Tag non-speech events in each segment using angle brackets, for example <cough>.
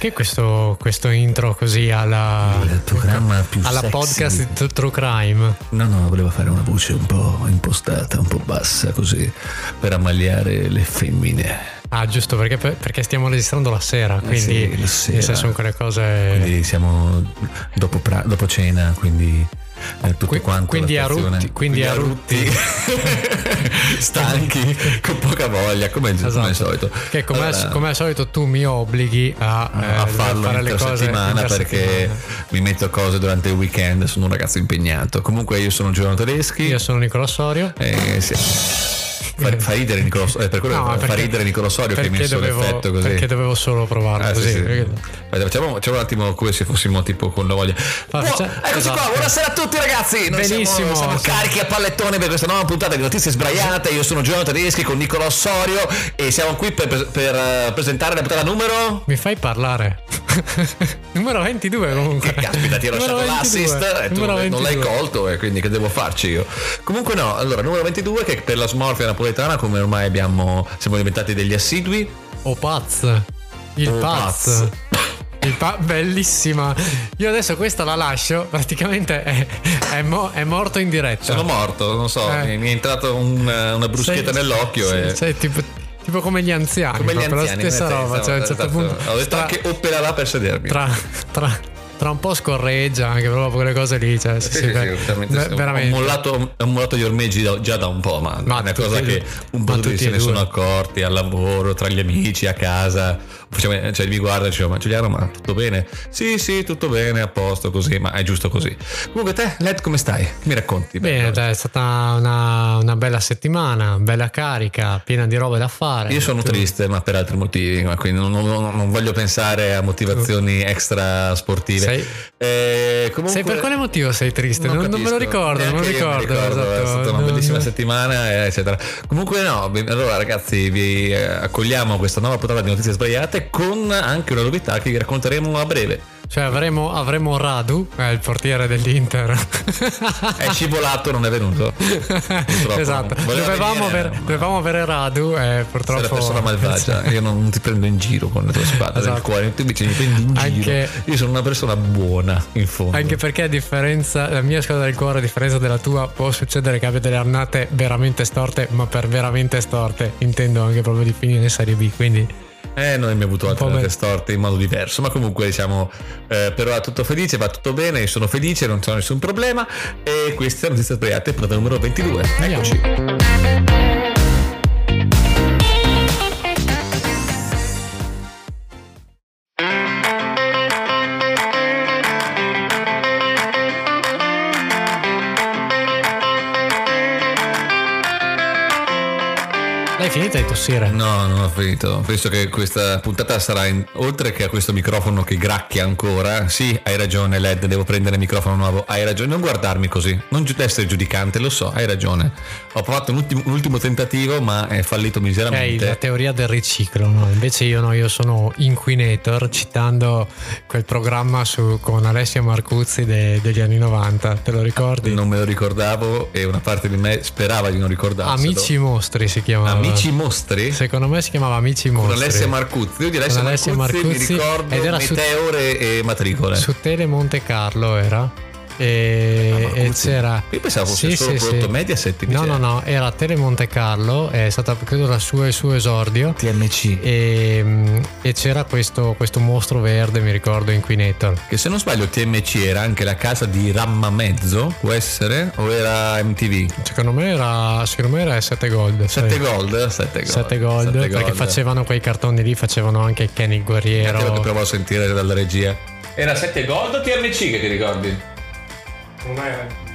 Perché questo, questo intro così alla, alla podcast di True Crime? No, no, volevo fare una voce un po' impostata, un po' bassa così, per ammaliare le femmine. Ah, giusto, perché, perché stiamo registrando la sera, quindi sì, la sera. nel senso, sono quelle cose... Quindi siamo dopo, pra- dopo cena, quindi eh, tutto Qui- quanto. quindi a rutti- quindi a rutti. stanchi, con poca voglia, come, come al solito. Esatto. Che come, al- Allora, come al solito tu mi obblighi a, eh, a farlo fare le cose settimana perché intersettimana. mi metto cose durante il weekend, sono un ragazzo impegnato. Comunque io sono Giovanni Tedeschi. Io sono Nicola Sorio. Eh, sì. Fa, fa ridere Nicola Sorio, per quello No, fa perché- ridere Nicola Sorio che hai perché messo dovevo, l'effetto così. Perché dovevo solo provarlo Ah, sì, così. sì. perché- Aspetta, Facciamo, facciamo un attimo come se fossimo tipo con la voglia. Buo- faccia- eccoci esatto. qua, buonasera a tutti ragazzi. Noi Benissimo. Siamo, siamo Sì. carichi a pallettone per questa nuova puntata di Notizie Sbraiate. Io sono Giovanni Tedeschi con Nicola Osorio e siamo qui per, per, eh, presentare la puntata numero. Mi fai parlare. <laughs> Numero 22 comunque. Che caspita, ti ho Numero lasciato 22. l'assist e tu Numero non l'hai 22. colto e quindi che devo farci io? Comunque no, allora numero 22 che per la smorfia napoletana come ormai abbiamo siamo diventati degli assidui. O Paz. Il O Paz. Paz. <laughs> Il pa- bellissima. Io adesso questa la lascio. Praticamente è, è mo- è morto in diretta. Sono morto, non so, Eh. mi, è entrata un- una bruschetta Sei- nell'occhio sì, e... sei tipo, tipo come gli anziani. Come gli anziani, la stessa roba. Cioè, a un certo esatto. punto. Ho detto tra, anche opererà per sedermi. tra, tra, tra un po' scorreggia anche proprio quelle cose lì. Cioè, sì, Sì, sì, ver- veramente, ver- veramente. Ho, mollato, ho mollato gli ormeggi da- già da un po', ma, Ma è una cosa che un po' tutti se ne sono accorti al lavoro, tra gli amici, a casa. Facciamo- Cioè, mi guarda e dicevo, ma Giuliano, ma tutto bene? Sì, sì, tutto bene, a posto, così, ma è giusto così. Comunque te, Led, come stai? Mi racconti? Bene, dai, è stata una, una bella settimana, bella carica, piena di robe da fare. Io sono Tu- triste, ma per altri motivi, ma quindi non, non- non voglio pensare a motivazioni extra sportive. Sei- Eh, comunque, Sei per quale motivo sei triste? Non, non me lo ricordo, non me lo ricordo. ricordo, esatto. È stata una bellissima settimana, eh, eccetera. Comunque, no, allora ragazzi, vi eh, accogliamo questa nuova puntata di Notizie Sbagliate con anche una novità che vi racconteremo a breve. Cioè avremo, avremo Radu, eh, il portiere dell'Inter. È scivolato, non è venuto. Purtroppo. esatto, dovevamo, venire, avere, ma- dovevamo avere Radu e Sei una purtroppo... persona malvagia, io non, non ti prendo in giro con le tue spade nel Esatto. cuore, tu invece mi prendi in Anche- giro. Io sono una persona buona, in fondo. Anche perché a differenza, la mia squadra del cuore, a differenza della tua, può succedere che abbia delle annate veramente storte, ma per veramente storte intendo anche proprio di finire in Serie B, quindi Eh, noi abbiamo avuto altre note storte in modo diverso, ma comunque diciamo, eh, per ora tutto felice, va tutto bene, sono felice, non c'è nessun problema e questa è la notizia sbagliata, puntata numero 22. Andiamo. Eccoci. l'hai finita di tossire. No, non ho finito. Penso che questa puntata sarà in- oltre che a questo microfono che gracchia ancora. Sì, hai ragione, Led, devo prendere il microfono nuovo. Hai ragione, non guardarmi così. Non giu- essere giudicante, lo so, hai ragione. Ho provato un ultimo, un ultimo tentativo, ma è fallito Ok, la miseramente. teoria del riciclo, no? invece io no, io sono Inquinator, citando quel programma su, con Alessia Marcuzzi de- degli anni 90, te lo ricordi? Non me lo ricordavo e una parte di me sperava di non ricordarselo. Amici Mostri si chiamava. Amici mostri? Secondo me si chiamava Amici Con Mostri. Alessia Marcuzzi. Io di Alessia Con Alessia Marcuzzi, Marcuzzi mi ricordo ed era su- meteore e matricole. Su Tele Monte Carlo era. E, ma e così? c'era. Io pensavo fosse solo prodotto Mediaset, No, no, no, era Tele Monte Carlo, è stata credo la sua, il suo esordio. TMC. E, mm, e c'era questo, questo mostro verde, mi ricordo, Inquinator. Che se non sbaglio TMC era anche la casa di Ramma Mezzo, può essere? O era MTV? Secondo me era, secondo me era 7 Gold. 7 sì. gold? 7 gold. 7 Gold, Sette perché gold. facevano quei cartoni lì, facevano anche Kenny il Quello che Guerriero. provo a sentire dalla regia. Era 7 gold o TMC che ti ricordi? 同伴。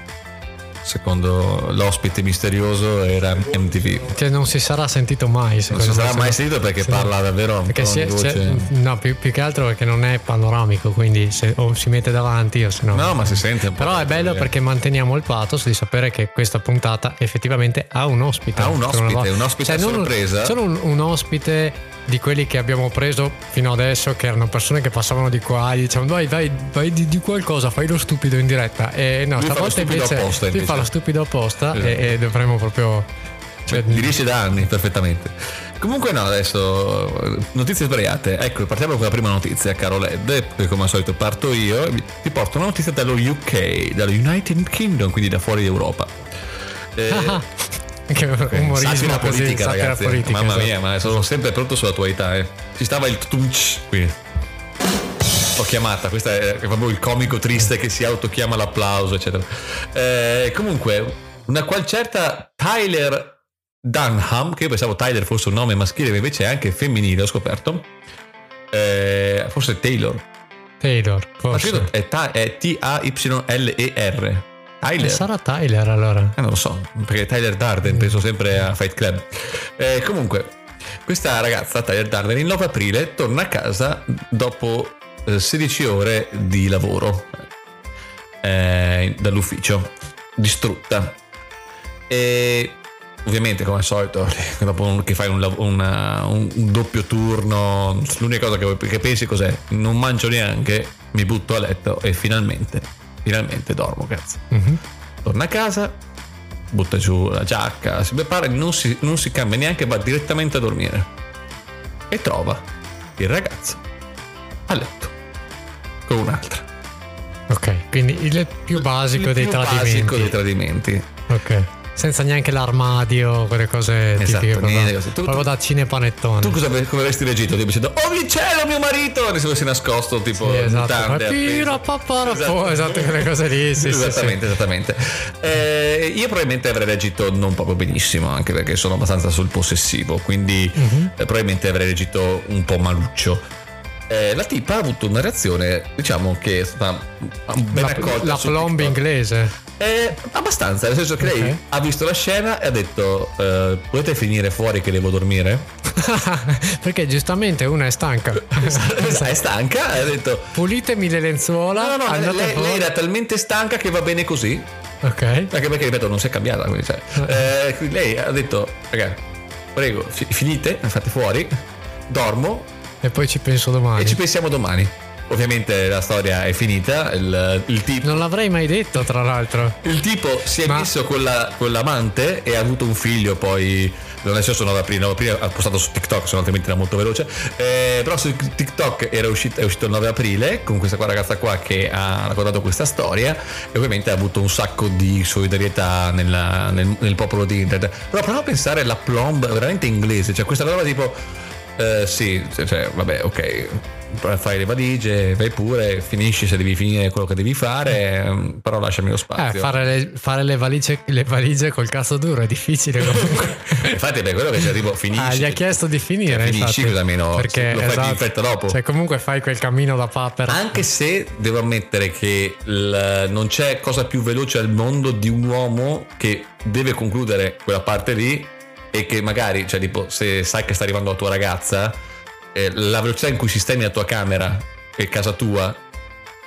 Secondo l'ospite misterioso era MTV. Che non si sarà sentito mai, Non si sarà mai sentito perché no- parla davvero un Perché si voce. no, più, più che altro perché non è panoramico, quindi se o si mette davanti o se no. No, ma si sente un po'. Però è bello perché manteniamo il pathos di sapere che questa puntata effettivamente ha un ospite. Ha un ospite, un ospite un- sorpresa. Solo un, un ospite di quelli che abbiamo preso fino adesso, che erano persone che passavano di qua e dicevano vai, vai, vai di, di qualcosa, fai lo stupido in diretta. E no, Lui fa stavolta invece, apposta, lui invece. Fa lo stupido apposta Esatto. e, e dovremmo proprio... Cioè, Li riesce da anni perfettamente. Comunque no, adesso notizie sbagliate. Ecco, partiamo con la prima notizia, caro Led, poi come al solito parto io. e Ti porto una notizia dallo UK, dallo United Kingdom, quindi da fuori Europa. Eh, che umorismo satira così, politica, satira ragazzi. politica, Mamma esatto. mia, ma sono sempre pronto sull'attualità, eh. Ci stava il tunch qui. Chiamata, questo è proprio il comico triste che si autochiama l'applauso, eccetera. Eh, comunque, una qual certa Tyler Dunham, che io pensavo Tyler fosse un nome maschile, ma invece è anche femminile, ho scoperto. Eh, forse Taylor. Taylor, Ma forse. credo è, Ta- è T-A-Y-L-E-R. Eh, Tyler. sarà Tyler allora. Eh, non lo so, perché Tyler Darden, penso sempre a Fight Club. Eh, comunque, questa ragazza, Tyler Darden, il 9 aprile torna a casa dopo 16 ore di lavoro eh, dall'ufficio, distrutta. E ovviamente, come al solito, <laughs> dopo che fai un, una- un- doppio turno, l'unica cosa che, che pensi cos'è? Non mangio neanche, mi butto a letto e finalmente, finalmente dormo, cazzo Mhm. torna a casa, butta giù la giacca, si prepara, non si, non si cambia neanche, va direttamente a dormire. E trova il ragazzo a letto con un'altra. Ok, quindi il più basico Il dei più tradimenti. basico dei tradimenti. Ok. Senza neanche l'armadio, quelle cose Esatto, tipiche niente. Tu- proprio da cinepanettone. Tu cosa, come avresti reagito? Tipo dicendo, oh il cielo mio marito! E se fossi nascosto tipo Sì, esatto. mutande, Pira, papara, po', esatto, quelle cose lì. Sì, sì, sì. esattamente, esattamente. Eh, io probabilmente avrei reagito non proprio benissimo, anche perché sono abbastanza sul possessivo, quindi Mhm. eh, probabilmente avrei reagito un po' maluccio. Eh, la tipa ha avuto una reazione, diciamo che è stata ben accolta. la su plomb TikTok. inglese. Eh, abbastanza, nel senso che lei Ok. ha visto la scena e ha detto: eh, Potete finire fuori che devo dormire? <laughs> Perché giustamente una è stanca. <laughs> è stanca? E ha detto: Pulitemi le lenzuola. No, no, no, lei, lei era talmente stanca che va bene così. Ok. Anche perché, ripeto, non si è cambiata. Quindi, cioè, <laughs> eh, lei ha detto: Raga, prego, fi- finite, fate fuori, dormo E poi ci penso domani. e ci pensiamo domani. Ovviamente la storia è finita. Il, il tipo. Non l'avrei mai detto, tra l'altro. Il tipo si è Ma- messo con, la- con l'amante e ha avuto un figlio poi. Non è successo 9 aprile, 9 aprile ha postato su TikTok, se no altrimenti era molto veloce. Eh, però su TikTok era uscito, è uscito il 9 aprile con questa qua ragazza qua che ha raccontato questa storia e ovviamente ha avuto un sacco di solidarietà nella- nel, nel popolo di internet. Però prova a pensare alla plomb veramente inglese, cioè questa roba tipo. Eh, sì, cioè, cioè, vabbè, ok. Fai le valigie, vai pure, finisci se devi finire quello che devi fare, ehm, però lasciami lo Eh, spazio. fare le, fare le valigie, le valigie col cazzo duro è difficile comunque. <laughs> Infatti, per quello che c'è tipo finisci. Ah, gli ha chiesto di finire. Finisci, infatti. almeno perché lo fai più in esatto, fretta dopo. Cioè, comunque fai quel cammino da papera. Anche se devo ammettere che il- non c'è cosa più veloce al mondo di un uomo che deve concludere quella parte lì e che magari, cioè tipo, se sai che sta arrivando la tua ragazza, eh, la velocità in cui sistemi la tua camera e casa tua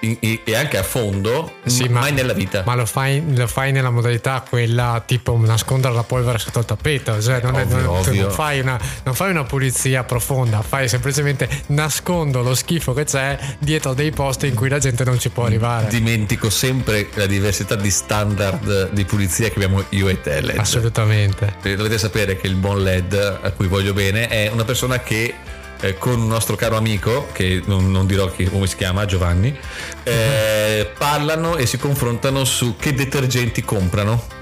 e anche a fondo, Sì, ma- mai nella vita. Ma lo fai, lo fai nella modalità quella tipo nascondere la polvere sotto il tappeto. Cioè, non, è- Ovvio, non- tu ovvio. non fai, una, non fai una pulizia profonda, fai semplicemente nascondo lo schifo che c'è dietro dei posti in cui la gente non ci può arrivare. Dimentico sempre la diversità di standard di pulizia che abbiamo io e te, Led. Assolutamente. Dovete sapere che il buon LED, a cui voglio bene, è una persona che eh, con un nostro caro amico, che non, non dirò chi- come si chiama, Giovanni, eh, parlano e si confrontano su che detergenti comprano,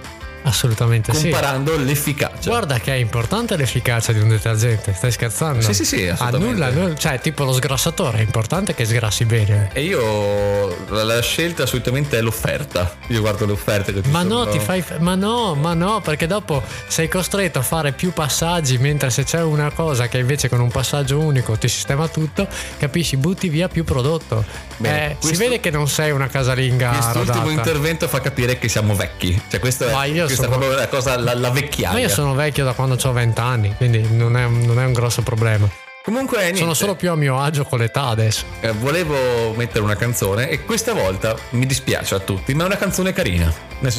Assolutamente sì. comparando l'efficacia. Guarda che è importante l'efficacia di un detergente, stai scherzando? Sì, sì, sì, assolutamente. nulla, nulla- cioè tipo lo sgrassatore, è importante che sgrassi bene. E io la, scelta solitamente è l'offerta. Io guardo le offerte che ci Ma no, ti fai. Ma no, ma no, perché dopo sei costretto a fare più passaggi, mentre se c'è una cosa che invece con un passaggio unico ti sistema tutto, capisci, butti via più prodotto. Bene, Eh, Si questo- vede che non sei una casalinga Quest'ultimo rodata. intervento fa capire che siamo vecchi. Cioè, questa, Ma è, io questa è proprio la cosa, la, la Ma vecchiaia. io sono vecchio da quando ho 20 anni, quindi non è, un- non è un grosso problema. Comunque, niente, Sono solo più a mio agio con l'età adesso. eh, volevo mettere una canzone e questa volta mi dispiace a tutti, ma è una canzone carina.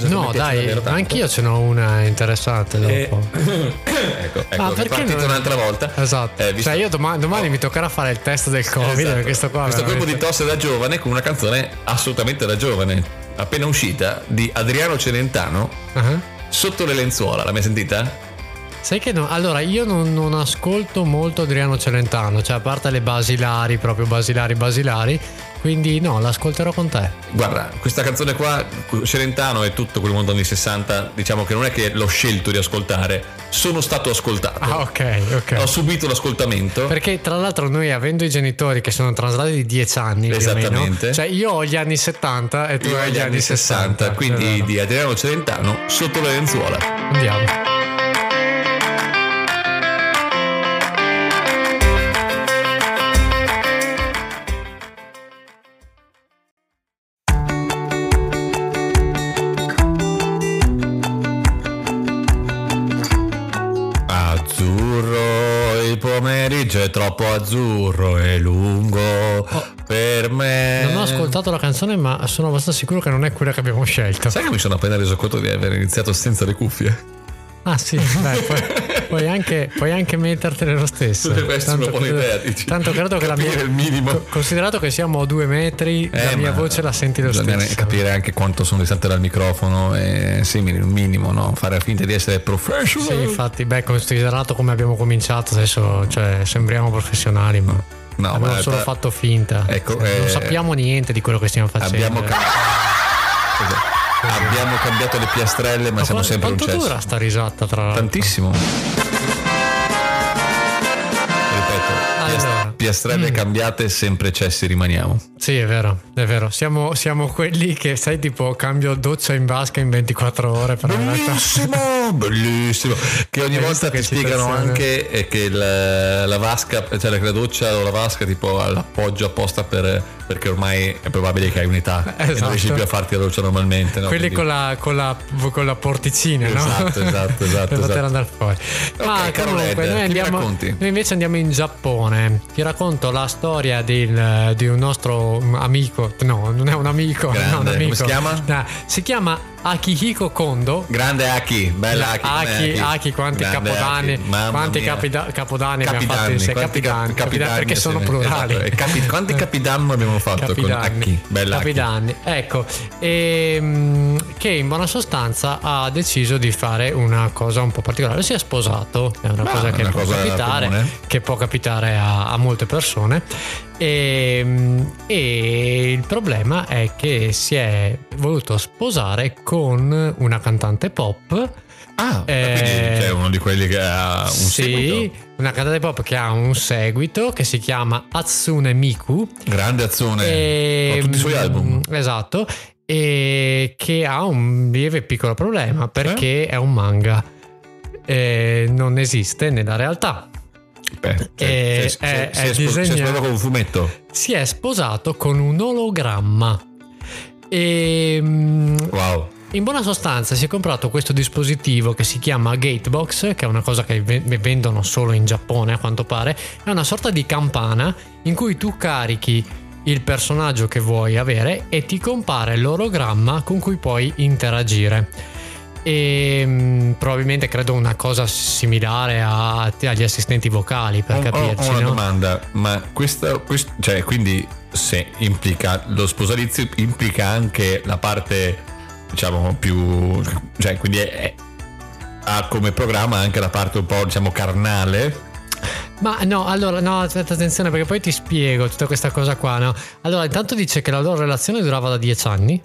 No, dai, anch'io ce n'ho una interessante Eh, dopo. <coughs> ecco, ecco, Ah, è perché partito non- un'altra volta. Esatto. Eh, Cioè, io domani, domani mi toccherà fare il test del Covid. Esatto. perché sto qua. Questo colpo di tosse da giovane con una canzone assolutamente da giovane, appena uscita, di Adriano Celentano, Ah. Sotto le lenzuola. L'hai mai sentita? Sai che no? Allora, io non, non ascolto molto Adriano Celentano, cioè a parte le basilari, proprio basilari, basilari. Quindi no, l'ascolterò con te. Guarda, questa canzone qua, Celentano e tutto quel mondo anni 60, diciamo che non è che l'ho scelto di ascoltare, sono stato ascoltato. Ah, ok, ok. Ho subito l'ascoltamento. Perché tra l'altro noi avendo i genitori che sono traslati di 10 anni o meno, Esattamente. cioè io ho gli anni 70 e tu Io hai gli anni 60, quindi È vero. di Adriano Celentano, Sotto le lenzuola. andiamo. Azzurro e lungo per me. Oh. Non ho ascoltato la canzone, ma sono abbastanza sicuro che non è quella che abbiamo scelto. Sai che mi sono appena reso conto di aver iniziato senza le cuffie? Ah sì, dai, puoi, <laughs> puoi anche, puoi anche mettertele lo stesso. Essere una buona credo, idea, dici. tanto credo che la mia... Il minimo. co- Considerato che siamo a due metri, la Eh, mia ma voce la senti lo stesso. capire anche quanto sono distante dal microfono e simili, un minimo, no? Fare finta di essere professional. Sì, infatti, beh, considerato come abbiamo cominciato, adesso cioè, sembriamo professionali, ma No, abbiamo ma solo fatto finta. Ecco, Cioè, non eh, sappiamo niente di quello che stiamo facendo. Abbiamo, ca- Scusa. <laughs> Abbiamo cambiato le piastrelle, ma Ma siamo sempre un quanto cesso. dura sta risata tra l'altro? Tantissimo. Ripeto, Allora. piastrelle Mm. cambiate, sempre cessi rimaniamo. Sì, è vero, è vero. Siamo, siamo quelli che, sai, tipo cambio doccia in vasca in 24 ore. Però in <laughs> Bellissimo. Che ogni volta ti che spiegano citazione? anche eh, che la, la vasca, cioè la doccia o la vasca, tipo l'appoggio apposta per, perché ormai è probabile che hai un'età e non Esatto. riesci più a farti la doccia normalmente. No? Quelli Quindi- con la, con, la, con la porticina, no? Esatto, esatto, <laughs> esatto, per poter esatto. andare fuori. Ma caro comunque, Led, noi, andiamo, noi invece andiamo in Giappone. Ti racconto la storia del- di un nostro amico. No, non è un amico. <laughs> Grande, no, un come amico. si chiama? Si chiama Akihiko Kondo. Grande Aki, bella Aki. Aki, come Aki, quanti Grande capodanni, Aki, quanti capida- capodanni abbiamo fatto Capidanni, insieme. Capidanni, cap- capidanni, perché sono plurali. esatto. E capi- quanti <laughs> capidanno abbiamo fatto Capidanni, con Aki? Bella Aki. Capidanni. Ecco, ehm, che in buona sostanza ha deciso di fare una cosa un po' particolare. Si è sposato, è una Ma cosa che una può cosa capitare, che può capitare a, a molte persone. E, e il problema è che si è voluto sposare con una cantante pop. Ah, Eh, c'è uno di quelli che ha un sì, seguito. una cantante pop che ha un seguito che si chiama Hatsune Miku. Grande azione. E- Ho tutti i suoi album. Esatto. E che ha un lieve piccolo problema perché è un manga. E non esiste nella realtà. Beh, Eh, si, è- si, è si, si è sposato con un fumetto. Si è sposato con un ologramma. E mm, Wow. in buona sostanza si è comprato questo dispositivo che si chiama Gatebox, che è una cosa che ve- vendono solo in Giappone a quanto pare. È una sorta di campana in cui tu carichi il personaggio che vuoi avere e ti compare l'orogramma con cui puoi interagire. E mm, probabilmente credo una cosa similare a- agli assistenti vocali per ho- capirci, ho una no? domanda, ma questa, quest- cioè, quindi se implica lo sposalizio implica anche la parte, diciamo, più, cioè, quindi è- è- ha come programma anche la parte un po', diciamo, carnale. Ma no, allora, no, aspetta, attenzione perché poi ti spiego tutta questa cosa qua, no? Allora, intanto dice che la loro relazione durava da dieci anni.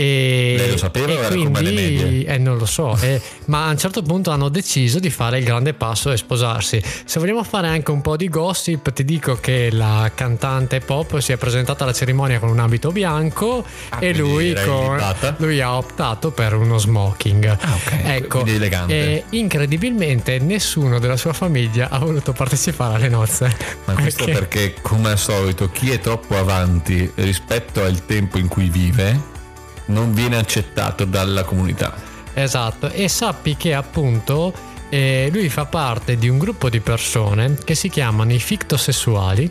E, Lei lo sapeva e o era come le medie? eh, non lo so, eh, <laughs> ma a un certo punto hanno deciso di fare il grande passo e sposarsi. Se vogliamo fare anche un po' di gossip, ti dico che la cantante pop si è presentata alla cerimonia con un abito bianco Ah, e quindi lui, con- lui ha optato per uno smoking. Ah, ok. Ecco, Quindi elegante. e incredibilmente nessuno della sua famiglia ha voluto partecipare alle nozze. Ma questo perché, come al solito, chi è troppo avanti rispetto al tempo in cui vive non viene accettato dalla comunità. Esatto, e sappi che appunto eh, lui fa parte di un gruppo di persone che si chiamano i fictosessuali,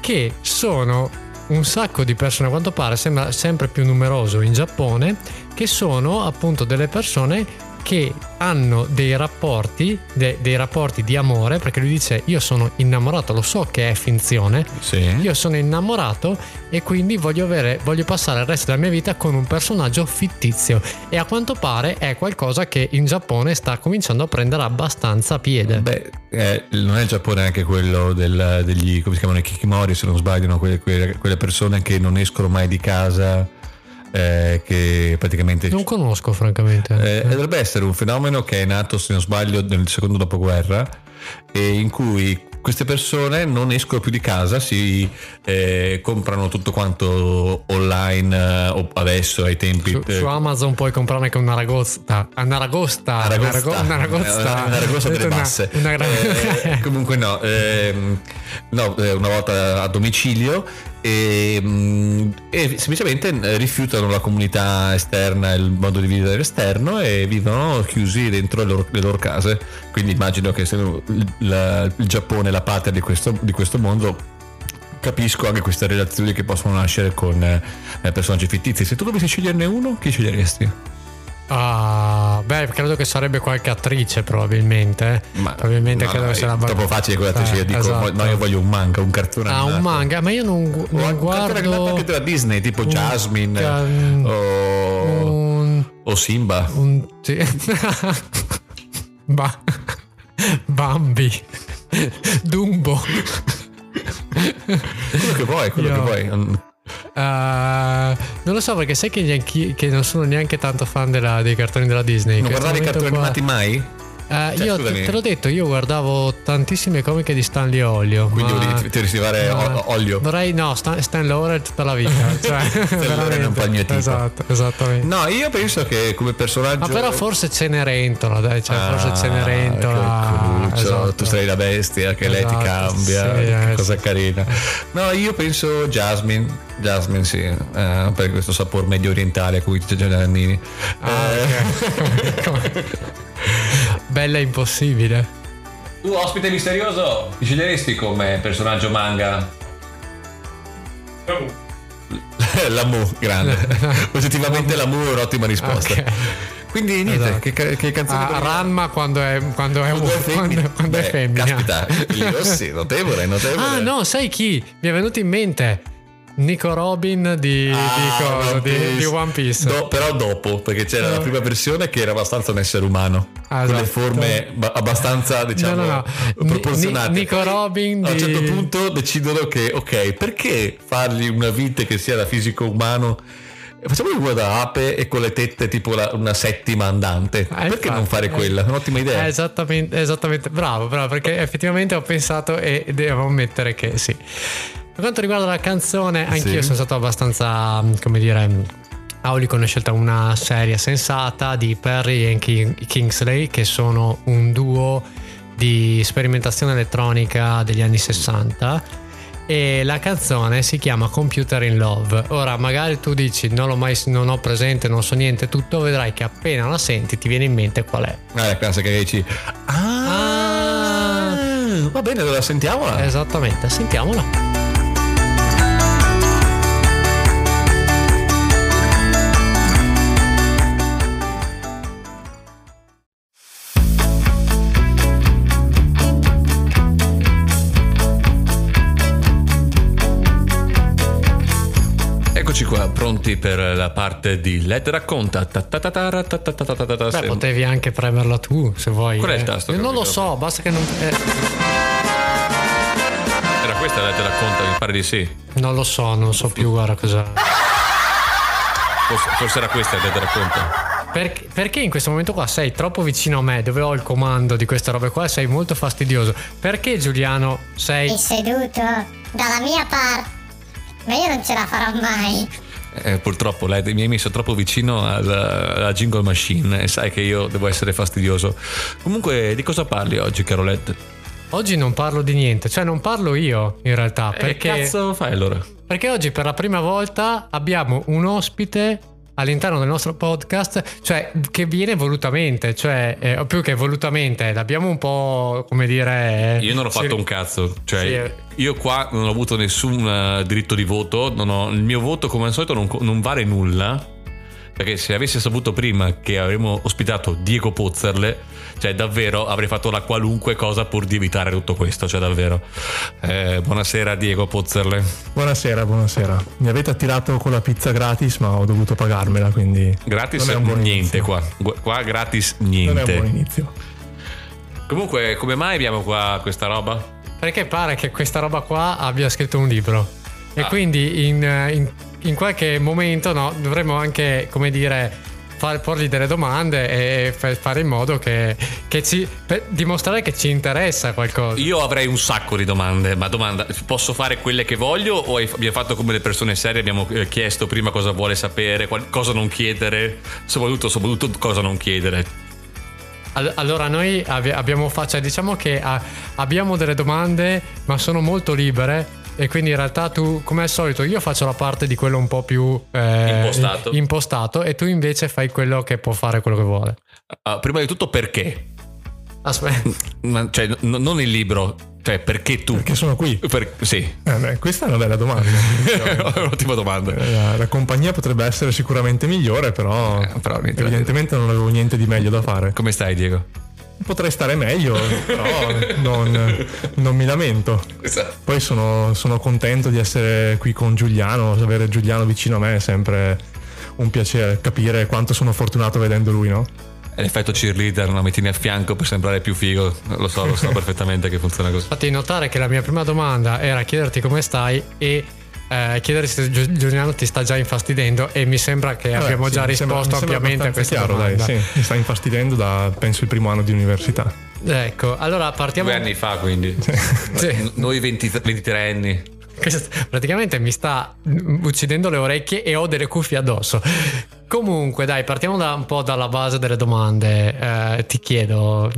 che sono un sacco di persone, a quanto pare sembra sempre più numeroso in Giappone, che sono appunto delle persone che hanno dei rapporti, de- dei rapporti di amore, perché lui dice io sono innamorato, lo so che è finzione, Sì. io sono innamorato e quindi voglio, avere, voglio passare il resto della mia vita con un personaggio fittizio. E a quanto pare è qualcosa che in Giappone sta cominciando a prendere abbastanza piede. Beh, eh, non è il Giappone anche quello del- degli, come si chiamano, i kikimori, se non sbaglio, no? quelle, quelle- quelle persone che non escono mai di casa, eh, che praticamente... Non conosco, francamente. Eh, dovrebbe essere un fenomeno che è nato, se non sbaglio, nel secondo dopoguerra, e in cui queste persone non escono più di casa, si eh, comprano tutto quanto online eh, o adesso ai tempi. Su, eh, su Amazon puoi comprare anche una ragosta. Una ragosta. Una, rago- una ragosta. una ragosta Ho delle <laughs> una- basse. Una, gra- Eh, comunque no, ehm, no, eh, una volta a domicilio e, mm, e semplicemente eh, rifiutano la comunità esterna, il modo di vivere esterno e vivono chiusi dentro le loro, le loro case. Quindi immagino che se il, la- il Giappone la patria di questo, di questo mondo. Capisco anche queste relazioni che possono nascere con eh, personaggi fittizi. Se tu dovessi sceglierne uno, chi sceglieresti? Ah, beh, credo che sarebbe qualche attrice, probabilmente. Ma- probabilmente no, credo che è troppo facile quella Eh, io dico esatto. no io voglio un manga un cartone Ah, un animato. manga, ma io non, gu- non un cartone animato guardo anche della Disney tipo un Jasmine can- o, un, o Simba un. <laughs> Ba- Bambi, <laughs> Dumbo. quello che vuoi quello Io- che vuoi Eh, non lo so perché sai che, neanche- che non sono neanche tanto fan della- dei cartoni della Disney. non guardavi i cartoni qua- animati mai? Eh, Cioè, io scusami. te, l'ho detto, io guardavo tantissime comiche di Stanley Olio. quindi ma- volevi ti risivare ma- olio Vorrei, no, Stan, Stan Laurel tutta la vita. <laughs> Cioè, veramente. è un po' il mio tipo. Esatto, esattamente. no io penso che come personaggio Ma però forse Cenerentola, dai, cioè, forse Ah, Cenerentola. Cruccio, esatto. tu sei la bestia che lei ti Esatto, cambia sì, che eh, cosa sì. carina no io penso Jasmine Jasmine sì eh, per questo sapore medio orientale a cui dice Giannini Ah, Eh, ok. Come- <laughs> Bella impossibile. Tu, ospite misterioso, ti sceglieresti come personaggio manga? Lamu, grande. <laughs> Positivamente Lamu è un'ottima risposta. Ok. Quindi niente, Esatto. che, che canzone Ah? Ranma quando è, quando è, Quando è femmina. quando- quando è Beh, femmina. Caspita, sì, <laughs> notevole, notevole. Ah, no, sai chi? Mi è venuto in mente Nico Robin di, Ah, di? One di, Piece. di One Piece. Do- però dopo, perché c'era la Eh. prima versione che era abbastanza un essere umano. Ah, con le esatto. forme ba- abbastanza, diciamo, No, no, no. proporzionate. Ni- Nico Robin A un certo punto decidono che, ok, perché fargli una vite che sia da fisico umano? Facciamo uno da ape e con le tette tipo la- una settima andante. Eh, perché infatti, non fare quella? È un'ottima idea. Eh, esattamente, esattamente, bravo, bravo, perché effettivamente ho pensato e devo ammettere che sì. Per quanto riguarda la canzone, anch'io Sì. sono stato abbastanza, come dire, aulico, ne ho scelta una serie sensata di Perry e King- Kingsley, che sono un duo di sperimentazione elettronica degli anni 60 e la canzone si chiama Computer in Love. Ora, magari tu dici non l'ho mai non ho presente, non so niente, tutto vedrai che appena la senti ti viene in mente qual è. Ah, la classica che dici. Ah, va bene, allora sentiamola. Esattamente, sentiamola. Pronti per la parte di Led racconta. Ta ta ta ta ra ta ta ta ta ta ta ta. Beh, potevi anche premerla tu se vuoi. Qual è il eh. tasto Io che non lo so, basta che non. eh, questa la te racconta, mi pare di sì. Non lo so, non so più, guarda cosa. Forse, forse era questa te racconta. Perché, perché in questo momento qua sei troppo vicino a me, dove ho il comando di queste robe qua, sei molto fastidioso. Perché Giuliano sei... È seduto dalla mia parte. Ma io non ce la farò mai. Eh, purtroppo lei mi hai messo troppo vicino alla, alla jingle machine e sai che io devo essere fastidioso. Comunque, di cosa parli oggi, Carolette? Oggi non parlo di niente, cioè non parlo io in realtà, Che perché... Eh, cazzo fai allora? Perché oggi per la prima volta abbiamo un ospite all'interno del nostro podcast, cioè che viene volutamente, cioè eh, più che volutamente, l'abbiamo un po' come dire... Io non ho sì, fatto un cazzo, cioè Sì, eh. io qua non ho avuto nessun eh, diritto di voto, non ho- il mio voto come al solito non, non vale nulla, perché se avessi saputo prima che avremmo ospitato Diego Pozzerle, cioè davvero avrei fatto la qualunque cosa pur di evitare tutto questo, cioè davvero. Eh, buonasera Diego Pozzerle. Buonasera, buonasera. Mi avete attirato con la pizza gratis, ma ho dovuto pagarmela, quindi Gratis non è un buon niente inizio. qua, qua gratis Non è un buon niente. inizio. Comunque come mai abbiamo qua questa roba? Perché pare che questa roba qua abbia scritto un libro. E Ah. quindi in, in- in qualche momento no, dovremmo anche, come dire, far, porgli delle domande e fa- fare in modo che, che ci... dimostrare che ci interessa qualcosa. Io avrei un sacco di domande, ma domanda, posso fare quelle che voglio o abbiamo fatto come le persone serie, abbiamo eh, chiesto prima cosa vuole sapere, qual- cosa non chiedere, soprattutto, soprattutto cosa non chiedere. All- Allora noi abbi- abbiamo faccia, diciamo che ah, abbiamo delle domande, ma sono molto libere. E quindi in realtà tu, come al solito, io faccio la parte di quello un po' più eh, Impostato. impostato e tu invece fai quello che può fare quello che vuole. Ah, prima di tutto perché? Aspetta. <laughs> Cioè, n- non il libro, cioè perché tu? Perché sono qui? Per- sì, Eh, beh, questa è una bella domanda. <laughs> è un'ottima domanda. la, la compagnia potrebbe essere sicuramente migliore, però, Eh, però evidentemente non avevo niente di meglio da fare. Come stai Diego? Potrei stare meglio, però non, non mi lamento. Poi sono, sono contento di essere qui con Giuliano, avere Giuliano vicino a me è sempre un piacere capire quanto sono fortunato vedendo lui, no? È l'effetto cheerleader, una mettini a fianco per sembrare più figo, lo so, lo so <laughs> perfettamente che funziona così. Fatti notare che la mia prima domanda era chiederti come stai e eh, chiedere se Giu- Giuliano ti sta già infastidendo e mi sembra che Vabbè, abbiamo sì, già risposto sembra ampiamente a questa chiaro, domanda. Dai, sì, mi sta infastidendo da penso il primo anno di università. Ecco, allora partiamo... Due anni fa quindi. Sì. <laughs> Noi 20 23 anni. Praticamente mi sta uccidendo le orecchie e ho delle cuffie addosso. Comunque, dai, partiamo da un po' dalla base delle domande. Eh, ti chiedo,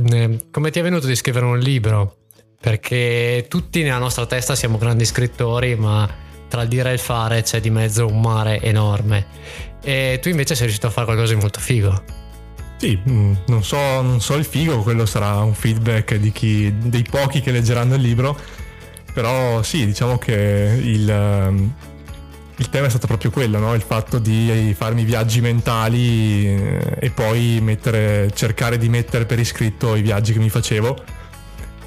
come ti è venuto di scrivere un libro? Perché tutti nella nostra testa siamo grandi scrittori, ma tra il dire e il fare c'è di mezzo un mare enorme. E tu invece sei riuscito a fare qualcosa di molto figo. Sì, mm, non so, non so il figo, quello sarà un feedback chi, dei pochi che leggeranno il libro, però sì, diciamo che il, il tema è stato proprio quello, no? il fatto di farmi viaggi mentali eh, e poi mettere, cercare di mettere per iscritto i viaggi che mi facevo.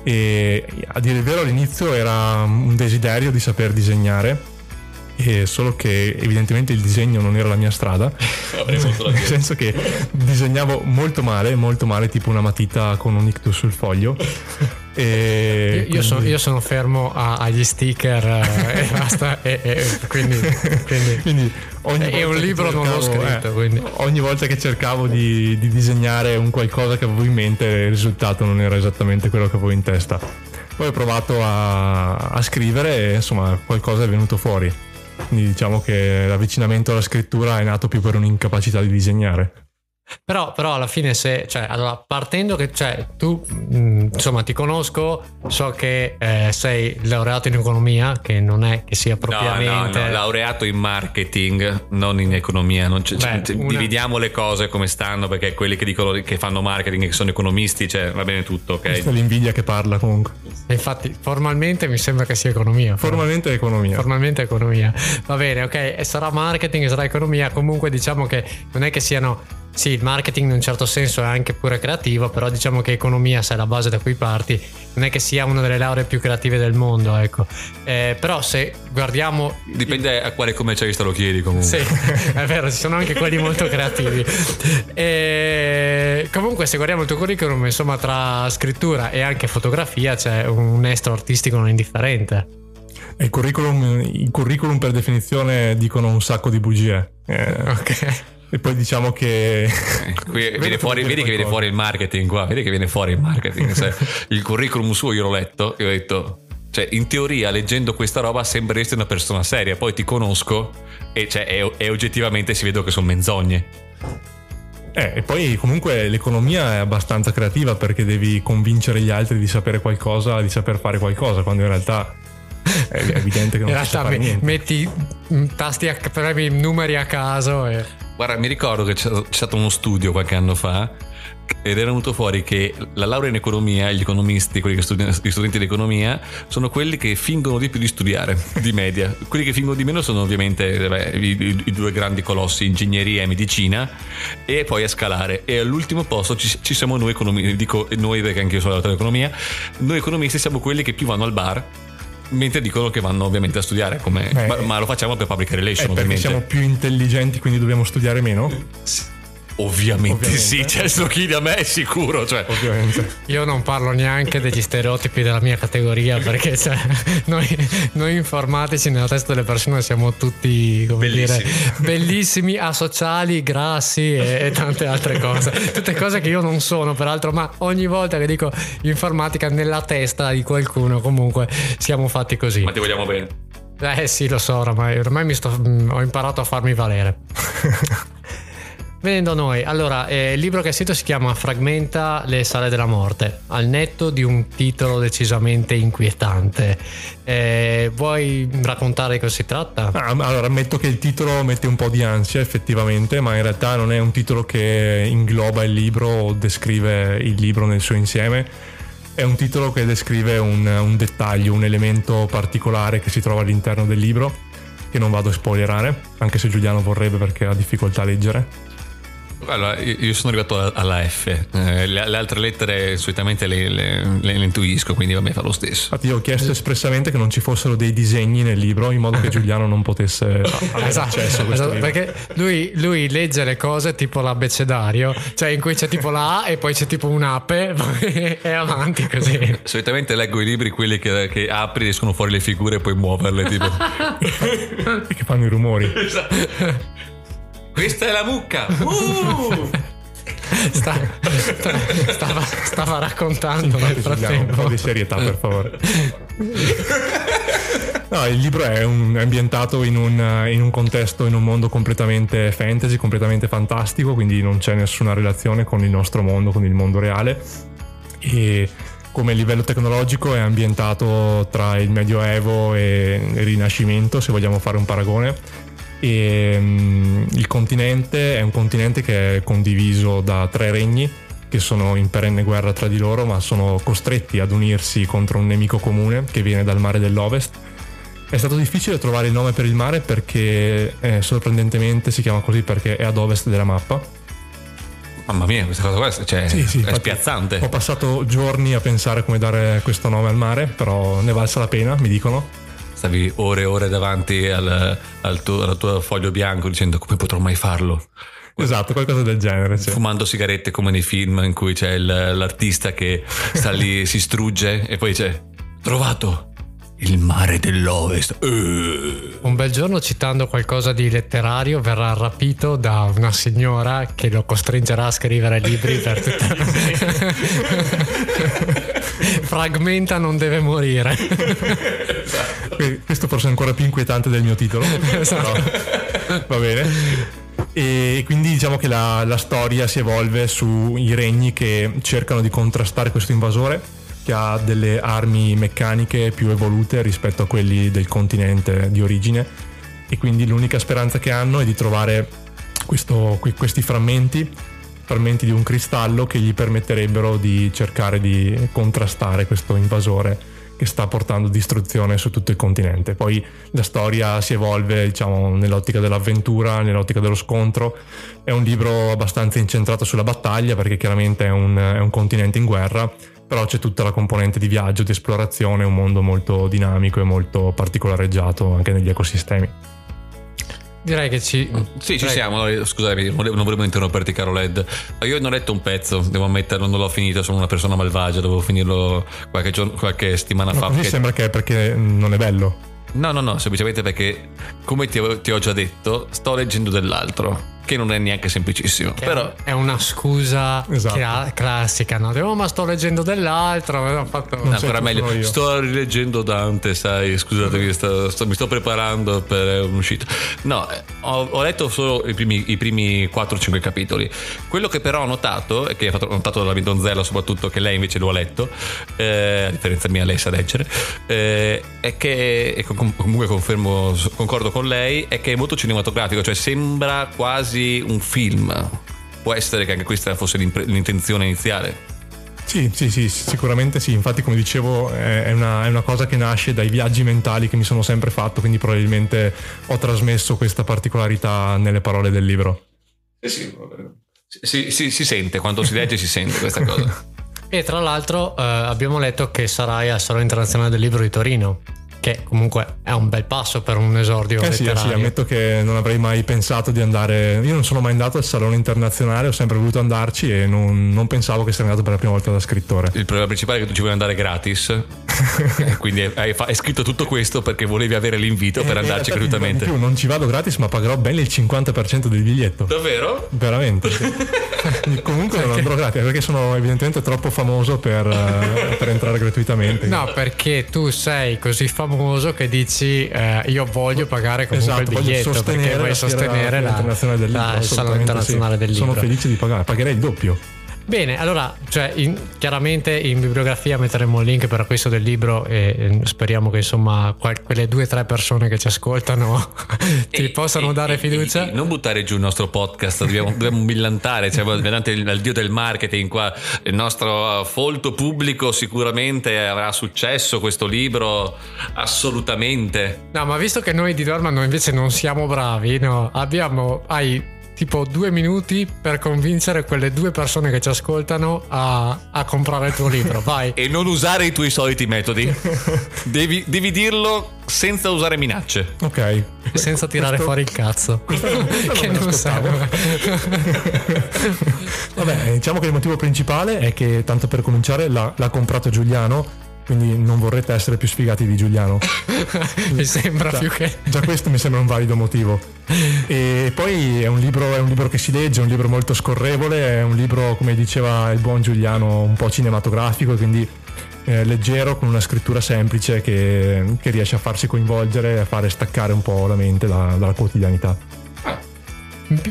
E a dire il vero all'inizio era un desiderio di saper disegnare, e solo che evidentemente il disegno non era la mia strada. <laughs> Nel senso che disegnavo molto male, molto male, tipo una matita con un ictus sul foglio. E Io, io sono, quindi- io sono fermo a- agli sticker eh, e basta. E, e quindi, quindi- <laughs> Quindi ogni E volta un libro non l'ho cercavo- scritto, eh, quindi. ogni volta che cercavo di, di disegnare un qualcosa che avevo in mente, il risultato non era esattamente quello che avevo in testa. Poi ho provato a, a scrivere e insomma qualcosa è venuto fuori. Quindi diciamo che l'avvicinamento alla scrittura è nato più per un'incapacità di disegnare. Però, però alla fine se, cioè, allora, partendo che, cioè, tu, mh, insomma, ti conosco, so che eh, sei laureato in economia, che non è che sia No, propriamente... no, no, laureato in marketing, non in economia. Non c'è- Beh, cioè, una- Dividiamo le cose come stanno, perché quelli che dicono che fanno marketing e che sono economisti, cioè va bene tutto, Questa ok? è l'invidia che parla comunque. Infatti, formalmente mi sembra che sia economia. però. Formalmente è economia. Formalmente economia. Va bene, ok, e sarà marketing, e sarà economia. Comunque diciamo che non è che siano... Sì, il marketing in un certo senso è anche pure creativo, però diciamo che economia, se è la base da cui parti, non è che sia una delle lauree più creative del mondo, ecco. Eh, però se guardiamo... Dipende a quale commercialista lo chiedi comunque. Sì, <laughs> è vero, ci sono anche quelli molto creativi. E comunque, se guardiamo il tuo curriculum, insomma, tra scrittura e anche fotografia c'è un estro artistico non indifferente. E il curriculum, il curriculum per definizione dicono un sacco di bugie. Eh, Ok. E poi diciamo che... Qui <laughs> Vedo viene fuori, vedi che viene fuori il marketing qua, vedi che viene fuori il marketing. Se <laughs> il curriculum suo io l'ho letto e ho detto, cioè in teoria leggendo questa roba sembreresti una persona seria, poi ti conosco e, cioè, e- e oggettivamente si vedo che sono menzogne. Eh, e poi comunque l'economia è abbastanza creativa perché devi convincere gli altri di sapere qualcosa, di saper fare qualcosa, quando in realtà è evidente che non si sa realtà fare me- niente. metti mm, tasti a premi numeri a caso e Guarda, mi ricordo che c'è, stato uno studio qualche anno fa ed era venuto fuori che la laurea in economia, gli economisti, quelli che studi- gli studenti di economia, sono quelli che fingono di più di studiare, di media. Quelli che fingono di meno sono ovviamente vabbè, i, i- i due grandi colossi, ingegneria e medicina, e poi a scalare. E all'ultimo posto ci, ci siamo noi economisti, dico noi perché anche io sono laureato in economia, noi economisti siamo quelli che più vanno al bar. Mentre dicono che vanno ovviamente a studiare, come- Beh, ma, ma lo facciamo per public relation, Eh, perché siamo più intelligenti, quindi dobbiamo studiare meno? Ovviamente, Ovviamente. sì, cioè, se lo chiedi a me è sicuro. Cioè. Ovviamente. io non parlo neanche degli stereotipi della mia categoria <laughs> perché cioè, noi, noi informatici nella testa delle persone siamo tutti come Bellissimi. dire bellissimi, asociali, grassi e, e tante altre cose. Tutte cose che io non sono peraltro, ma ogni volta che dico informatica nella testa di qualcuno comunque siamo fatti così. Ma ti vogliamo bene. Eh sì, lo so, ormai, ormai mi sto- mm, ho imparato a farmi valere. <laughs> Venendo a noi, allora, eh, il libro che hai scritto si chiama Fragmenta le sale della morte, al netto di un titolo decisamente inquietante. Eh, vuoi raccontare di cosa si tratta? Ah, allora, ammetto che il titolo mette un po' di ansia effettivamente, ma in realtà non è un titolo che ingloba il libro o descrive il libro nel suo insieme. È un titolo che descrive un, un dettaglio, un elemento particolare che si trova all'interno del libro, che non vado a spoilerare, anche se Giuliano vorrebbe perché ha difficoltà a leggere. Allora, io sono arrivato alla- F. Eh, le, le altre lettere solitamente le, le- le- le intuisco, quindi vabbè, fa lo stesso. Infatti io ho chiesto espressamente che non ci fossero dei disegni nel libro in modo che <laughs> Giuliano non potesse <laughs> avere Esatto, accesso a questo esatto, libro. perché lui, lui legge le cose tipo l'abbecedario, cioè in cui c'è tipo la A e poi c'è tipo un'ape <laughs> e avanti così. Solitamente leggo i libri quelli che, che apri, escono fuori le figure e puoi muoverle. Tipo, E che fanno i rumori. Questa è la mucca! <laughs> Uh! Sta- sta- stava, stava raccontando nel Infatti, Giuliano, un po' di serietà per favore. No, il libro è, un- è ambientato in un, in un contesto, in un mondo completamente fantasy, completamente fantastico, quindi non c'è nessuna relazione con il nostro mondo, con il mondo reale. E come livello tecnologico è ambientato tra il Medioevo e il Rinascimento, se vogliamo fare un paragone. E mm, il continente è un continente che è condiviso da tre regni che sono in perenne guerra tra di loro, ma sono costretti ad unirsi contro un nemico comune che viene dal mare dell'Ovest. È stato difficile trovare il nome per il mare perché eh, sorprendentemente si chiama così perché è ad ovest della mappa. Mamma mia, questa cosa qua cioè, è infatti spiazzante. Ho passato giorni a pensare come dare questo nome al mare, però ne valsa la pena, mi dicono. Stavi ore e ore davanti al, al tuo, al tuo foglio bianco dicendo come potrò mai farlo? Esatto, qualcosa del genere. sì. Fumando sigarette come nei film in cui c'è il- l'artista che sta lì, <laughs> si strugge e poi c'è trovato il mare dell'Ovest. Eh. Un bel giorno, citando qualcosa di letterario, verrà rapito da una signora che lo costringerà a scrivere libri per <laughs> tutta <laughs> Fragmenta non deve morire. Que- Questo forse è ancora più inquietante del mio titolo. Esatto. però va bene. E quindi diciamo che la, la storia si evolve sui regni che cercano di contrastare questo invasore che ha delle armi meccaniche più evolute rispetto a quelli del continente di origine e quindi l'unica speranza che hanno è di trovare questo- que- questi frammenti frammenti di un cristallo che gli permetterebbero di cercare di contrastare questo invasore che sta portando distruzione su tutto il continente. Poi la storia si evolve, diciamo, nell'ottica dell'avventura, nell'ottica dello scontro. È un libro abbastanza incentrato sulla battaglia perché chiaramente è un, è un continente in guerra, però c'è tutta la componente di viaggio, di esplorazione, un mondo molto dinamico e molto particolareggiato anche negli ecosistemi. Direi che ci. Sì, ci Prego. siamo. Eh, Scusami, non volevo, interromperti, caro Led. Io non ho letto un pezzo, devo ammetterlo, non l'ho finito. Sono una persona malvagia, dovevo finirlo qualche, giorno, qualche settimana Ma fa. perché- sembra che è perché non è bello. No, no, no, semplicemente perché, come ti, ti ho già detto, sto leggendo dell'altro, che non è neanche semplicissimo. Che Però è una scusa Esatto. cla- classica, no? Oh, ma sto leggendo dell'altro. fatto- sei ancora meglio, io. sto rileggendo Dante, sai, scusatemi, sto- sto- mi sto preparando per un'uscita. No, eh, ho, ho letto solo i primi, i primi 4-5 capitoli. Quello che però ho notato, e che ha fatto- ho notato dalla mia donzella soprattutto, che lei invece lo ha letto, eh, a differenza mia lei sa leggere, eh, è che, e com- comunque confermo, concordo con lei, è che è molto cinematografico, cioè sembra quasi un film. Può essere che anche questa fosse l'intenzione iniziale. Sì, sì, sì, sicuramente sì. Infatti, come dicevo, è una, è una cosa che nasce dai viaggi mentali che mi sono sempre fatto, quindi probabilmente ho trasmesso questa particolarità nelle parole del libro. Si, si- si sente, quando si legge si sente questa cosa. <laughs> E tra l'altro eh, abbiamo letto che sarai al Salone Internazionale del Libro di Torino, che comunque è un bel passo per un esordio Eh sì, eh sì, ammetto che non avrei mai pensato di andare. Io non sono mai andato al salone internazionale, ho sempre voluto andarci e non, non pensavo che sarei andato per la prima volta da scrittore. Il problema principale è che tu ci vuoi andare gratis. <laughs> Quindi hai, fa- hai scritto tutto questo perché volevi avere l'invito per Eh, andarci realtà, gratuitamente. più, non ci vado gratis, ma pagherò ben il 50% del biglietto. Davvero? Veramente. sì. <laughs> <laughs> Comunque non andrò gratis perché sono evidentemente troppo famoso per, eh, per entrare gratuitamente. No, perché tu sei così famoso che dici eh, io voglio pagare comunque Esatto, il biglietto sostenere perché vuoi la sostenere la, la- il Salone assolutamente Internazionale sì. del Libro. Sono felice di pagare, pagherei il doppio. Bene, allora, cioè, in- chiaramente in bibliografia metteremo il link per acquisto del libro e, e speriamo che insomma qual- quelle due o tre persone che ci ascoltano <laughs> ti possano dare fiducia. non buttare giù il nostro podcast, dobbiamo, <laughs> dobbiamo millantare, cioè, davanti al al dio del marketing qua, il nostro uh, folto pubblico sicuramente avrà successo questo libro, assolutamente. No, ma visto che noi di Dorman invece non siamo bravi, no, abbiamo, hai tipo due minuti per convincere quelle due persone che ci ascoltano a, a comprare il tuo libro, <laughs> vai. E non usare i tuoi soliti metodi. <laughs> Devi, devi dirlo senza usare minacce. Ok. Senza tirare fuori il cazzo. <laughs> che non non serve. Vabbè, diciamo che il motivo principale è che, tanto per cominciare, l'ha, l'ha comprato Giuliano. Quindi non vorrete essere più sfigati di Giuliano. <laughs> Mi sembra Già- più che... Già questo mi sembra un valido motivo. E poi è un libro, è un libro che si legge, è un libro molto scorrevole, è un libro, come diceva il buon Giuliano, un po' cinematografico, quindi eh, leggero, con una scrittura semplice che, che riesce a farsi coinvolgere e a fare staccare un po' la mente da- dalla quotidianità.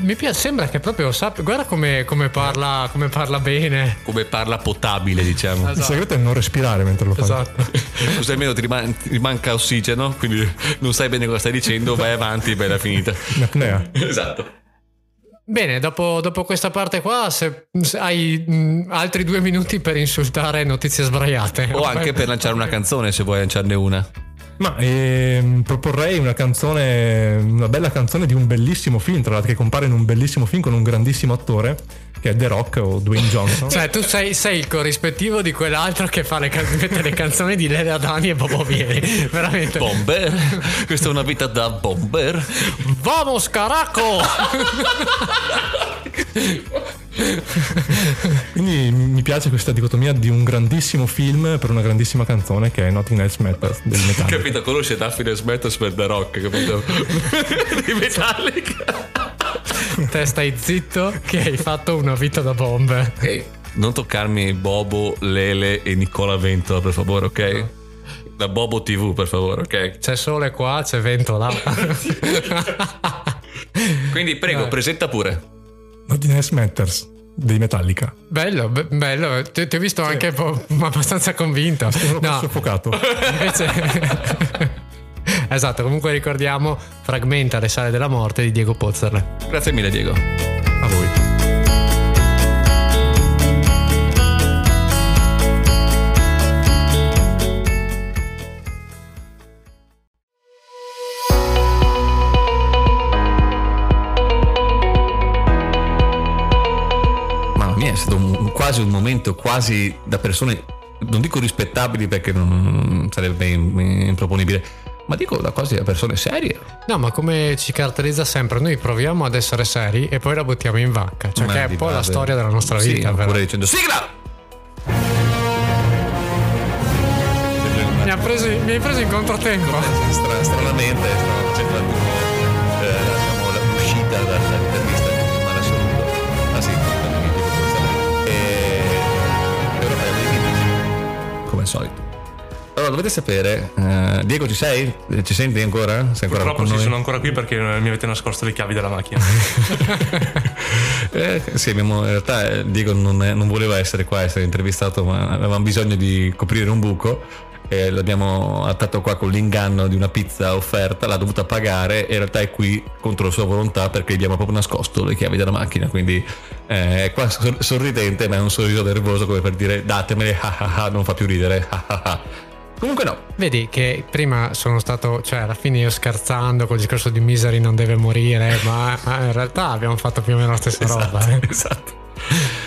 Mi piace, sembra che proprio sappia... Guarda come, come parla, come parla bene. Come parla potabile, diciamo. Il segreto è non respirare mentre lo fai. Esatto. <laughs> Così almeno ti, riman- ti manca ossigeno, quindi non sai bene cosa stai dicendo, vai avanti, bella finita. <laughs> In apnea. Esatto. Bene, dopo, dopo questa parte qua, se, se hai mh, altri due minuti per insultare notizie sbraiate. O anche per lanciare una canzone se vuoi lanciarne una. Ma ehm, proporrei una canzone, una bella canzone di un bellissimo film, tra l'altro che compare in un bellissimo film con un grandissimo attore, che è The Rock o Dwayne Johnson. Cioè, tu sei, sei il corrispettivo di quell'altro che fa le, can- mette le canzoni di Lele Adani e Bobo Vieri. <laughs> Veramente. Bomber. Questa è una vita da bomber. Vamos, caraco! Quindi mi piace questa dicotomia di un grandissimo film per una grandissima canzone che è Nothing Else Matters del Metallica. Capito? Conosce Daffy Smetters per The Rock, capito? <laughs> Di Metallica. Te stai zitto che hai fatto una vita da bombe. Ehi, non toccarmi Bobo, Lele e Nicola Ventola, per favore, ok? Da Bobo TV, per favore, ok? C'è sole qua, c'è vento là. <laughs> Quindi prego, Dai. presenta pure. Nothing Else Matters dei Metallica. Bello, be- bello. Ti, ti ho visto anche un po' abbastanza convinto. Sono No, soffocato. <laughs> invece... <laughs> esatto, comunque ricordiamo Fragmenta le sale della morte di Diego Pozzerle. Grazie mille, Diego. Quasi un momento quasi da persone, non dico rispettabili perché non sarebbe im- improponibile, ma dico da quasi da persone serie. No, ma come ci caratterizza sempre, noi proviamo ad essere seri e poi la buttiamo in vacca. Cioè, Ma che è un po' la storia della nostra Sì, vita. oppure però. dicendo sigla! No, ha preso, mi hai preso in controtempo. Stra- stranamente stavo facendo eh, diciamo, l'uscita dall'intervista Come al solito. Allora, dovete sapere, eh, Diego ci sei? Eh, Ci senti ancora? Sei ancora Purtroppo sì, noi? sono ancora qui perché mi avete nascosto le chiavi della macchina. <laughs> Eh, sì, abbiamo, in realtà eh, Diego non, è- non voleva essere qua, essere intervistato, ma avevamo bisogno di coprire un buco e l'abbiamo attratto qua con l'inganno di una pizza offerta, l'ha dovuta pagare e in realtà è qui contro la sua volontà perché gli abbiamo proprio nascosto le chiavi della macchina, quindi eh, è qua sor- sorridente ma è un sorriso nervoso come per dire datemele, ah ah ah, non fa più ridere. ah ah ah. Comunque no, Vedi che prima sono stato, cioè alla fine io scherzando col discorso di Misery non deve morire, <laughs> ma, ma in realtà abbiamo fatto più o meno la stessa roba. eh. <laughs> esatto.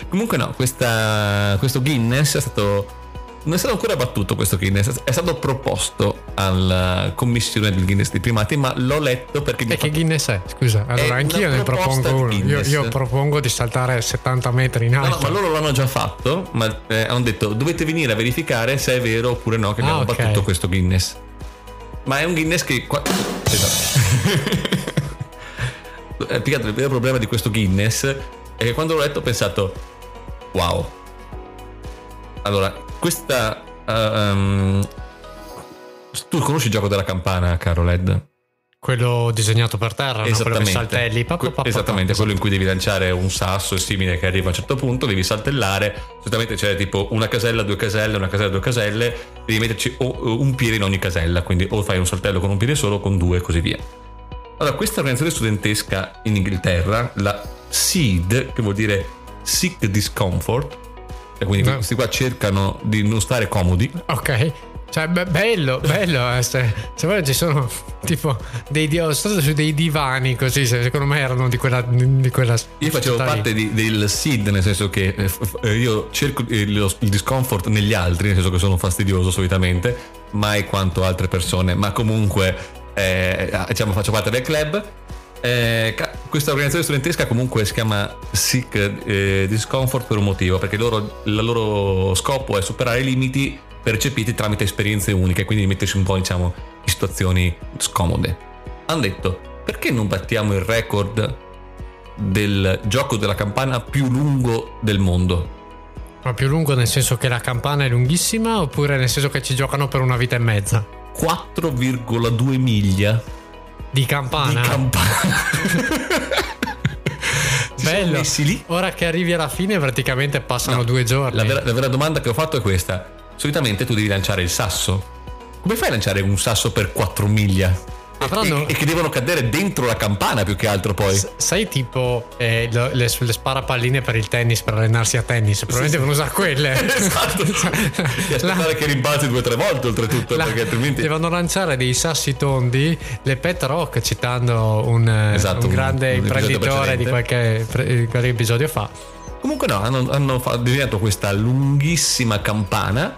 Comunque no, questa- questo Guinness è stato... Non è stato ancora battuto questo Guinness, è stato proposto alla commissione del Guinness dei primati, ma l'ho letto perché... E ha che fatto- Guinness è? Scusa, allora una anch'io ne propongo uno. Io, io propongo di saltare 70 metri in No, no, alto. ma loro l'hanno già fatto, ma eh, hanno detto dovete venire a verificare se è vero oppure no che abbiamo Ah, ok. battuto questo Guinness. Ma è un Guinness che... Qua... Esatto. <laughs> Eh, più che altro il vero problema di questo Guinness è che quando l'ho letto ho pensato wow. Allora, questa... ehm, tu conosci il gioco della campana, caro Led? Quello disegnato per terra, no? quello che saltelli. pa, pa, pa, esattamente, quello in cui devi lanciare un sasso e simile che arriva a un certo punto, devi saltellare. Solitamente c'è tipo una casella, due caselle, una casella, due caselle. Devi metterci un piede in ogni casella, quindi o fai un saltello con un piede solo o con due e così via. Allora, questa organizzazione studentesca in Inghilterra, la SEED, che vuol dire Sick Discomfort, e quindi No. questi qua cercano di non stare comodi. Ok. Cioè, be- bello, bello. eh, Se, se vuoi ci sono tipo dei di- su dei divani così, se- secondo me erano di quella di quella Io facevo parte di- del SID, nel senso che eh, eh, io cerco eh, lo- il discomfort negli altri, nel senso che sono fastidioso solitamente, mai quanto altre persone, ma comunque eh, diciamo faccio parte del club. Eh, questa organizzazione studentesca comunque si chiama Sick eh, Discomfort per un motivo, perché loro- il loro scopo è superare i limiti percepiti tramite esperienze uniche, quindi mettersi un po' diciamo in situazioni scomode. Hanno detto perché non battiamo il record del gioco della campana più lungo del mondo. Ma più lungo nel senso che la campana è lunghissima oppure nel senso che ci giocano per una vita e mezza? 4,2 miglia Di di campana? campana. <laughs> Si sono Bello. messi lì. Ora che arrivi alla fine praticamente passano No, due giorni. La vera, la vera domanda che ho fatto è questa. Solitamente tu devi lanciare il sasso. Come fai a lanciare un sasso per 4 miglia? Ah, e, e che devono cadere dentro la campana più che altro poi. S- Sai tipo eh, le, le sparapalline per il tennis per allenarsi a tennis? Probabilmente devono usare quelle. <laughs> esatto. E <laughs> aspettare che rimbalzi due o tre volte oltretutto, La- perché altrimenti... Devono lanciare dei sassi tondi, le pet rock, citando un, eh, Esatto, un un- grande un episodio imprenditore di qualche, pre- qualche episodio fa. Comunque no, hanno, hanno disegnato questa lunghissima campana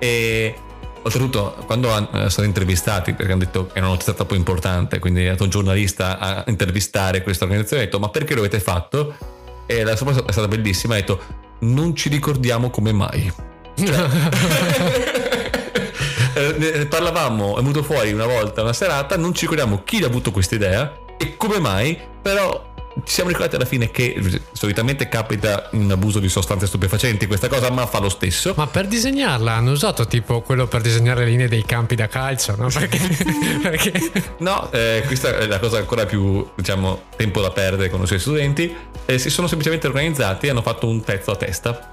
e oltretutto quando eh, sono stati intervistati, perché hanno detto che è una notizia troppo importante, quindi è andato un giornalista a intervistare questa organizzazione ha detto ma perché lo avete fatto? E la risposta è stata bellissima, ha detto non ci ricordiamo come mai. <laughs> <laughs> Eh, ne parlavamo, è venuto fuori una volta, una serata, non ci ricordiamo chi ha avuto questa idea e come mai, però ci siamo ricordati alla fine che solitamente capita un abuso di sostanze stupefacenti questa cosa, ma fa lo stesso. Ma per disegnarla hanno usato tipo quello per disegnare le linee dei campi da calcio, no? Perché, <laughs> perché No, eh, questa è la cosa ancora più, diciamo, tempo da perdere con i suoi studenti. Eh, si sono semplicemente organizzati e hanno fatto un pezzo a testa.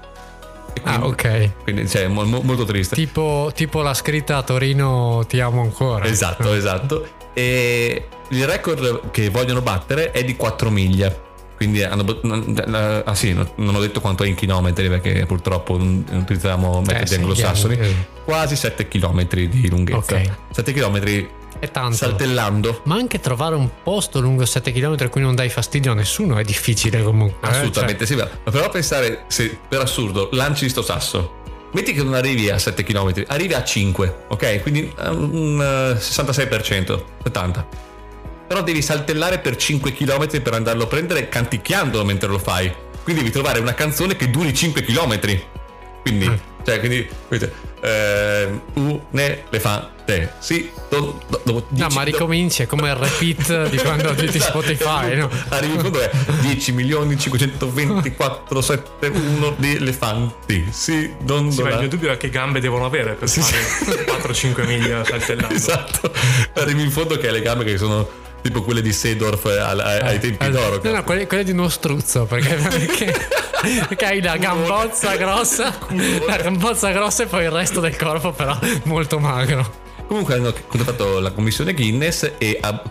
Ah, quindi- ok. Quindi, cioè, mo- mo- molto triste. Tipo, tipo la scritta a Torino ti amo ancora. Esatto, <laughs> esatto. E il record che vogliono battere è di 4 miglia. Quindi hanno. non- Ah sì, no- non ho detto quanto è in chilometri perché purtroppo non utilizziamo metodi Eh, sì, anglosassoni. chiaro. Quasi 7 km di lunghezza. Ok. 7 km È tanto. saltellando. Ma anche trovare un posto lungo 7 km a cui non dai fastidio a nessuno è difficile comunque. eh, Assolutamente sì, ma però pensare se per assurdo lanci sto sasso. Metti che non arrivi a 7 km, arrivi a 5, ok? Quindi eh, un eh, 66%, 70%. Però devi saltellare per 5 km per andarlo a prendere canticchiandolo mentre lo fai. Quindi devi trovare una canzone che duri 5 km. Quindi, cioè, quindi, eh, un elefante. Sì, do- do- dopo No, dieci- ma ricominci, è come il repeat di quando di Spotify, no? Arrivi in fondo è 10 milioni 524 71 di elefanti. Sì, Sì, ma il mio dubbio è che gambe devono avere per fare 4-5 miglia <laughs> saltellando. Esatto. Arrivi in fondo che hai le gambe che sono tipo quelle di Sedorf al- ai, ai tempi Eh, d'oro. No, no, quelle, quelle di uno struzzo, perché, perché, <laughs> <laughs> perché hai la gambozza grossa, la gambozza grossa e poi il resto del corpo però molto magro. Comunque hanno contattato la commissione Guinness e a-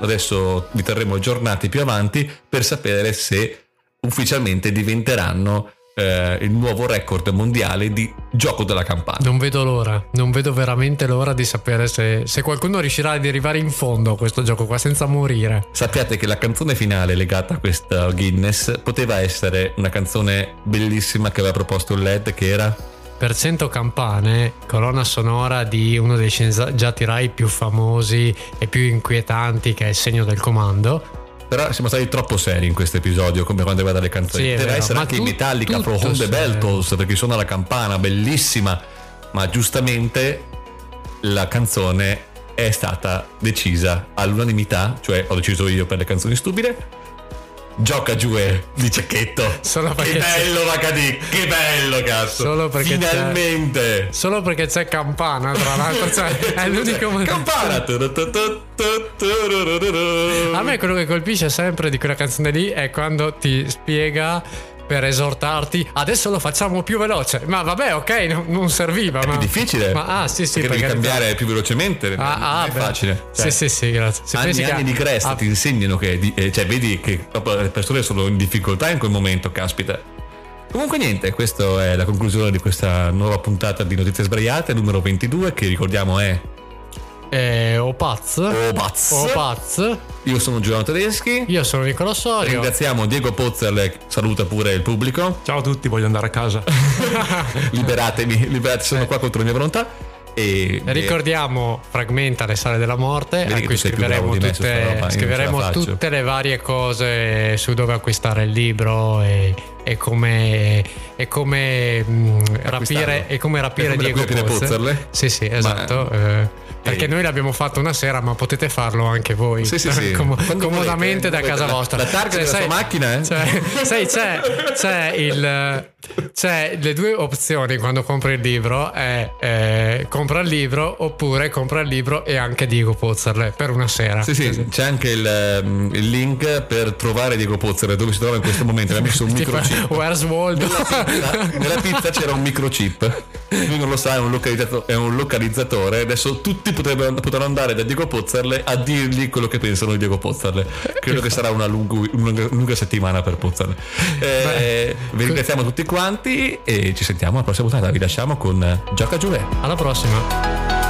adesso vi terremo aggiornati più avanti per sapere se ufficialmente diventeranno eh, il nuovo record mondiale di gioco della campana. Non vedo l'ora, non vedo veramente l'ora di sapere se, se qualcuno riuscirà ad arrivare in fondo a questo gioco qua senza morire. Sappiate che la canzone finale legata a questa Guinness poteva essere una canzone bellissima che aveva proposto il LED che era Per 100 campane, colonna sonora di uno dei sceneggiati Rai più famosi e più inquietanti che è il segno del comando. Però siamo stati troppo seri in questo episodio come quando riguarda le canzoni. Sì, Deve vero, essere ma anche in Metallica the serio. Beltos perché suona la campana, bellissima, ma giustamente la canzone è stata decisa all'unanimità, cioè ho deciso io per le canzoni stupide. Gioca giù di cecchetto. Solo che perché c'è- bello Vacadì, che bello cazzo. Solo perché c'è- finalmente. Solo perché c'è campana, tra l'altro, cioè, è l'unico motivo. Campana. A me quello che colpisce sempre di quella canzone lì è quando ti spiega per esortarti adesso lo facciamo più veloce. Ma vabbè, ok, no- non serviva. È ma... più difficile. Ma ah, sì, sì, perché devi per carità. cambiare più velocemente. Ah, ah, non è beh. facile. Sì, sì, sì, grazie. Se anni e che- anni di cresta ah, ti insegnano che eh, cioè vedi che le persone sono in difficoltà in quel momento caspita comunque niente questa è la conclusione di questa nuova puntata di Notizie Sbraiate numero 22 che ricordiamo è eh, Opaz. Obaz Opaz. io sono Giovanni Tedeschi Io sono Nicola Sorio. ringraziamo Diego Pozzerle saluta pure il pubblico Ciao a tutti, voglio andare a casa. <laughs> liberatevi liberate sono qua contro la mia volontà e Ricordiamo Fragmenta le sale della morte, a cui scriveremo, roba, tutte, ce la scriveremo tutte le varie cose su dove acquistare il libro e, e come, e come mh, rapire, e come rapire E come Diego. Pozzerle? Sì, sì, esatto. eh, perché noi l'abbiamo fatto una sera, ma potete farlo anche voi. Sì, sì, sì. <laughs> Com- comodamente volete. da casa La- vostra. la targa della sai- macchina, eh? cioè, sai, c'è, c'è il. <laughs> C'è le due opzioni quando compri il libro: è eh, compra il libro oppure compra il libro e anche Diego Pozzerle per una sera. Sì, sì, c'è anche il, ehm, il link per trovare Diego Pozzerle dove si trova in questo momento. Ha messo un <laughs> microchip. Where's Waldo? Nella, <laughs> nella pizza c'era un microchip. Lui non lo sa, è un, è un localizzatore. Adesso tutti potrebbero, potranno andare da Diego Pozzerle a dirgli quello che pensano di Diego Pozzerle. Credo che sarà una, lungo- una lunga settimana per Pozzerle. Eh, vi ringraziamo tutti quanti e ci sentiamo alla prossima puntata. Vi lasciamo con Gioca Giuve. Alla prossima.